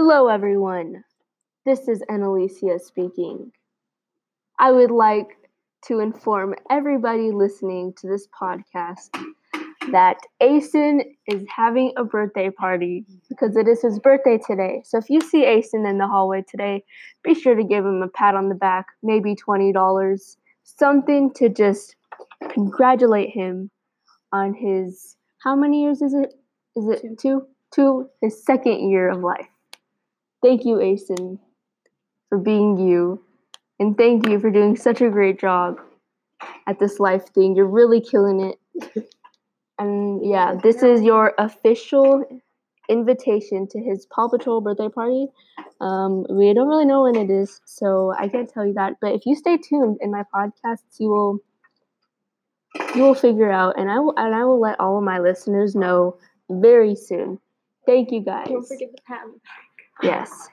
Hello, everyone. This is Annalicia speaking. I would like to inform everybody listening to this podcast that Asen is having a birthday party because it is his birthday today. So if you see Asen in the hallway today, be sure to give him a pat on the back, maybe $20, something to just congratulate him on his how many years is it? Is it two? Two, two his second year of life. Thank you, Asen, for being you. And thank you for doing such a great job at this life thing. You're really killing it. And yeah, this is your official invitation to his Paw Patrol birthday party. Um, we don't really know when it is, so I can't tell you that. But if you stay tuned in my podcasts, you will you will figure out, and I will and I will let all of my listeners know very soon. Thank you guys. Don't forget the pat on the back. Yes.